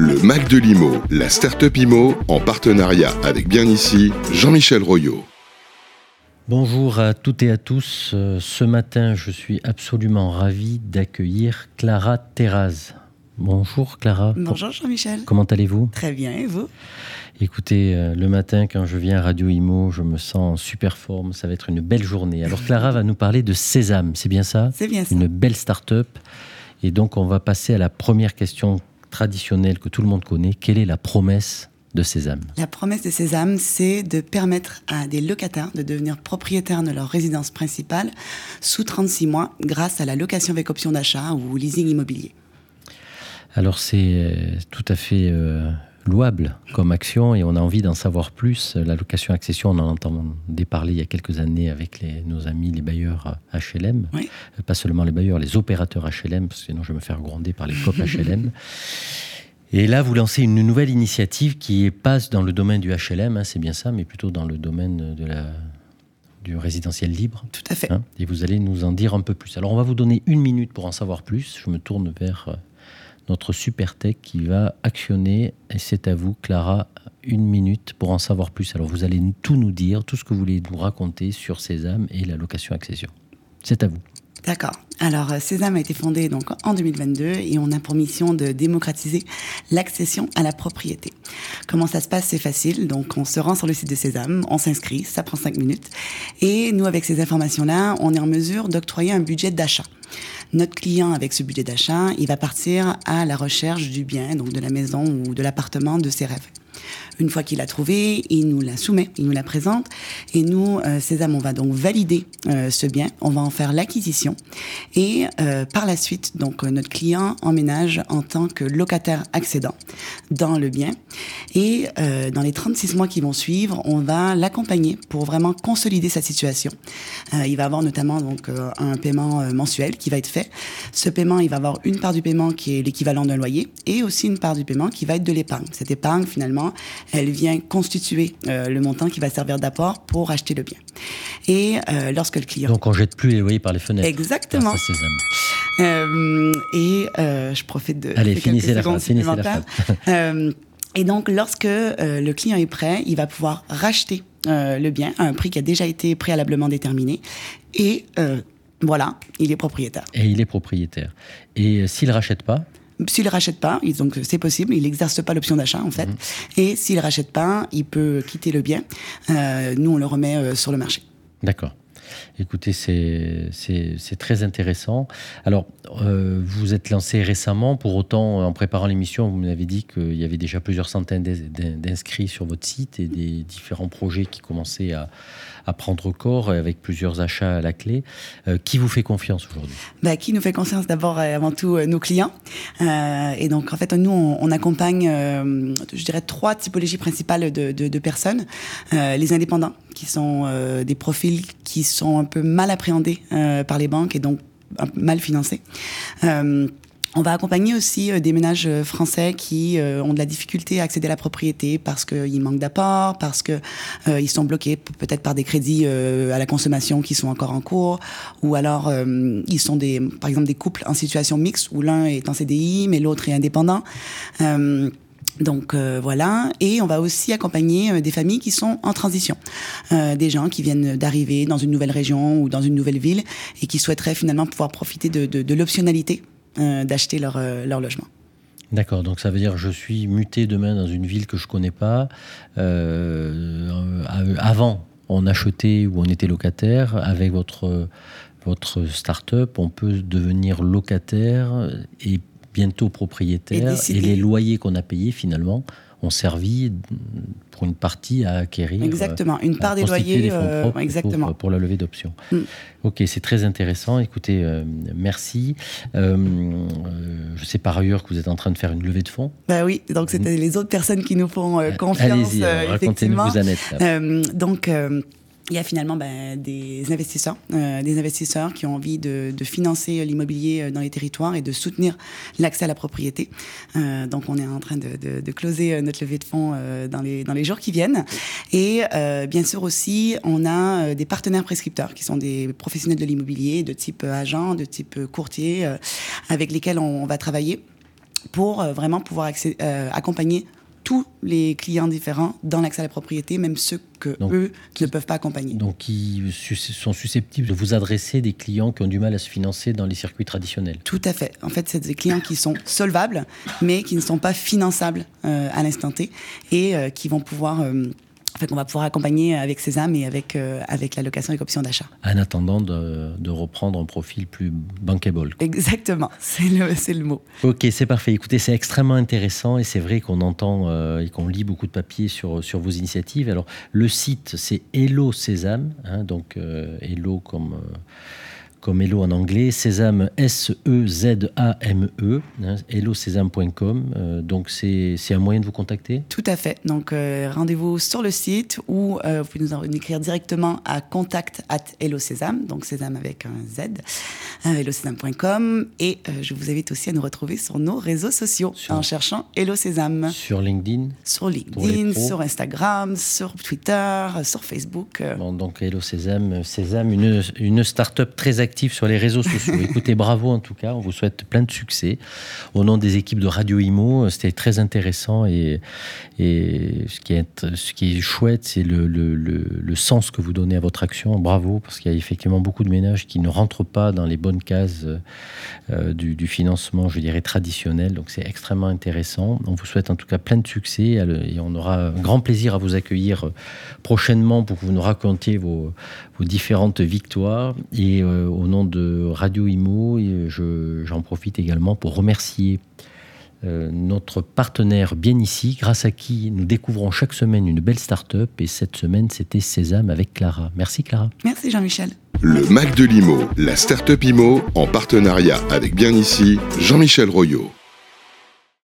Le Mac de l'IMO, la start-up IMO, en partenariat avec bien ici, Jean-Michel Royot. Bonjour à toutes et à tous. Euh, ce matin, je suis absolument ravi d'accueillir Clara Terraz. Bonjour Clara. Bonjour Jean-Michel. Comment allez-vous? Très bien, et vous? Écoutez, euh, le matin, quand je viens à Radio Imo, je me sens en super forme. Ça va être une belle journée. Alors, Clara va nous parler de Sésame, c'est bien ça? C'est bien ça. Une belle start-up. Et donc, on va passer à la première question traditionnelle que tout le monde connaît. Quelle est la promesse de Sésame? La promesse de Sésame, c'est de permettre à des locataires de devenir propriétaires de leur résidence principale sous 36 mois grâce à la location avec option d'achat ou leasing immobilier. Alors, c'est euh, tout à fait. euh, louable comme action et on a envie d'en savoir plus. La location accession, on en entendait parler il y a quelques années avec les- nos amis les bailleurs HLM. Oui. Pas seulement les bailleurs, les opérateurs HLM, parce que sinon je vais me faire gronder par les COP HLM. Et là, vous lancez une nouvelle initiative qui passe dans le domaine du HLM, hein, c'est bien ça, mais plutôt dans le domaine de la, du résidentiel libre. Tout à fait. hein, et vous allez nous en dire un peu plus. Alors, on va vous donner une minute pour en savoir plus. Je me tourne vers euh, notre super tech qui va actionner. Et c'est à vous, Clara, une minute pour en savoir plus. Alors, vous allez tout nous dire, tout ce que vous voulez nous raconter sur Sésame et la location accession. C'est à vous. D'accord. Alors, euh, Sésame a été fondé donc en 2022 et on a pour mission de démocratiser l'accession à la propriété. Comment ça se passe? C'est facile. Donc, on se rend sur le site de Sésame, on s'inscrit, ça prend cinq minutes. Et nous, avec ces informations-là, on est en mesure d'octroyer un budget d'achat. Notre client, avec ce budget d'achat, il va partir à la recherche du bien, donc de la maison ou de l'appartement de ses rêves. Une fois qu'il l'a trouvé, il nous la soumet, il nous la présente. Et nous, euh, Sésame, on va donc valider euh, ce bien, on va en faire l'acquisition. Et euh, par la suite, donc euh, notre client emménage en tant que locataire accédant dans le bien. Et dans les 36 mois qui vont suivre, on va l'accompagner pour vraiment consolider sa situation. Il va avoir notamment donc un paiement mensuel qui va être fait. Ce paiement, il va avoir une part du paiement qui est l'équivalent d'un loyer et aussi une part du paiement qui va être de l'épargne. Cette épargne, finalement, elle vient constituer euh, le montant qui va servir d'apport pour acheter le bien. Et euh, lorsque le client... Donc, on jette plus les loyers par les fenêtres. Exactement. Euh, et euh, je profite de Allez, de finissez la phrase, finissez la supplémentaires. Euh, et donc, lorsque le client est prêt, il va pouvoir racheter le bien à un prix qui a déjà été préalablement déterminé. Et voilà, il est propriétaire. Et il est propriétaire. Et s'il ne rachète pas, S'il ne rachète pas, donc c'est possible, il n'exerce pas l'option d'achat en fait. Et s'il ne rachète pas, il peut quitter le bien. Euh, nous, on le remet euh, sur le marché. D'accord. Écoutez, c'est très intéressant. Alors, euh, vous êtes lancé récemment. Pour autant, en préparant l'émission, vous m'avez dit qu'il y avait déjà plusieurs centaines d'ins- d'inscrits sur votre site et des différents projets qui commençaient à, prendre corps avec plusieurs achats à la clé. Euh, qui vous fait confiance aujourd'hui? Bah, qui nous fait confiance d'abord et avant tout euh, nos clients. Euh, et donc en fait nous on, accompagne, euh, je dirais trois typologies principales de, personnes. Euh, les indépendants, qui sont euh, des profils qui sont un peu mal appréhendés euh, par les banques et donc mal financés. Euh, on va accompagner aussi des ménages français qui ont de la difficulté à accéder à la propriété parce qu'ils manquent d'apport, parce que euh, ils sont bloqués peut-être par des crédits à la consommation qui sont encore en cours, ou alors ils sont des, par exemple des couples en situation mixte où l'un est en CDI mais l'autre est indépendant. Donc euh, voilà, et on va aussi accompagner euh, des familles qui sont en transition, Euh, des gens qui viennent d'arriver dans une nouvelle région ou dans une nouvelle ville et qui souhaiteraient finalement pouvoir profiter de, l'optionnalité d'acheter leur, logement. D'accord, donc ça veut dire je suis muté demain dans une ville que je connais pas. Avant, on achetait ou on était locataire. Avec votre, votre start-up, on peut devenir locataire et bientôt propriétaire. Et les loyers qu'on a payés, finalement, ont servi pour une partie à acquérir. Exactement, une à part des loyers, des fonds euh, propres exactement. Pour, pour la levée d'options. Mm. Ok, c'est très intéressant. Écoutez, euh, merci. Euh, euh, je sais par ailleurs que vous êtes en train de faire une levée de fonds. Bah oui, donc c'était les autres personnes qui nous font euh, confiance, Allez-y, euh, racontez-nous vos. Euh, donc, euh, il y a finalement ben, des investisseurs, euh, des investisseurs qui ont envie de, de financer l'immobilier euh, dans les territoires et de soutenir l'accès à la propriété. Euh, donc, on est en train de, de, de closer euh, notre levée de fonds euh, dans, les, dans les jours qui viennent. Et euh, bien sûr aussi, on a euh, des partenaires prescripteurs qui sont des professionnels de l'immobilier de type euh, agent, de type euh, courtier, euh, avec lesquels on, on va travailler pour vraiment pouvoir accompagner tous les clients différents dans l'accès à la propriété, même ceux que eux ne peuvent pas accompagner. Donc, ils sont susceptibles de vous adresser des clients qui ont du mal à se financer dans les circuits traditionnels. Tout à fait. En fait, c'est des clients qui sont solvables, mais qui ne sont pas finançables euh, à l'instant T et euh, qui vont pouvoir euh, en fait, on va pouvoir accompagner avec Sésame et avec, euh, avec la location avec option d'achat. En attendant de, de, reprendre un profil plus bankable. Exactement, c'est le, le, mot. Ok, c'est parfait. Écoutez, c'est extrêmement intéressant et c'est vrai qu'on entend euh, et qu'on lit beaucoup de papiers sur, sur vos initiatives. Alors, le site, c'est Hello Sésame, hein, donc euh, Hello comme comme Hello en anglais, Sésame, S-E-Z-A-M-E, e, hein, hellosésame.com. Euh, donc, c'est un moyen de vous contacter? Tout à fait. Donc, euh, rendez-vous sur le site ou euh, vous pouvez nous écrire directement à contact at hellosésame, donc Sésame avec un Z, hellosésame.com. Et je vous invite aussi à nous retrouver sur nos réseaux sociaux en cherchant Hello Sésame. Sur LinkedIn? Sur LinkedIn, sur Instagram, sur Twitter, sur Facebook. Bon, donc, Hello Sésame, Sésame, une, une start-up très active sur les réseaux sociaux. Écoutez, bravo en tout cas, on vous souhaite plein de succès. Au nom des équipes de Radio Imo, c'était très intéressant et, et ce, qui est, ce qui est chouette, c'est le, le, le, sens que vous donnez à votre action. Bravo, parce qu'il y a effectivement beaucoup de ménages qui ne rentrent pas dans les bonnes cases euh, du, du, financement, je dirais, traditionnel. Donc c'est extrêmement intéressant. On vous souhaite en tout cas plein de succès et on aura un grand plaisir à vous accueillir prochainement pour que vous nous racontiez vos, vos différentes victoires. Et euh, au nom de Radio Imo, j'en profite également pour remercier euh, notre partenaire bien ici, grâce à qui nous découvrons chaque semaine une belle start-up. Et cette semaine, c'était Sésame avec Clara. Merci Clara. Merci Jean-Michel. Le Mac de l'Imo, la start-up Imo, en partenariat avec bien ici, Jean-Michel Royot.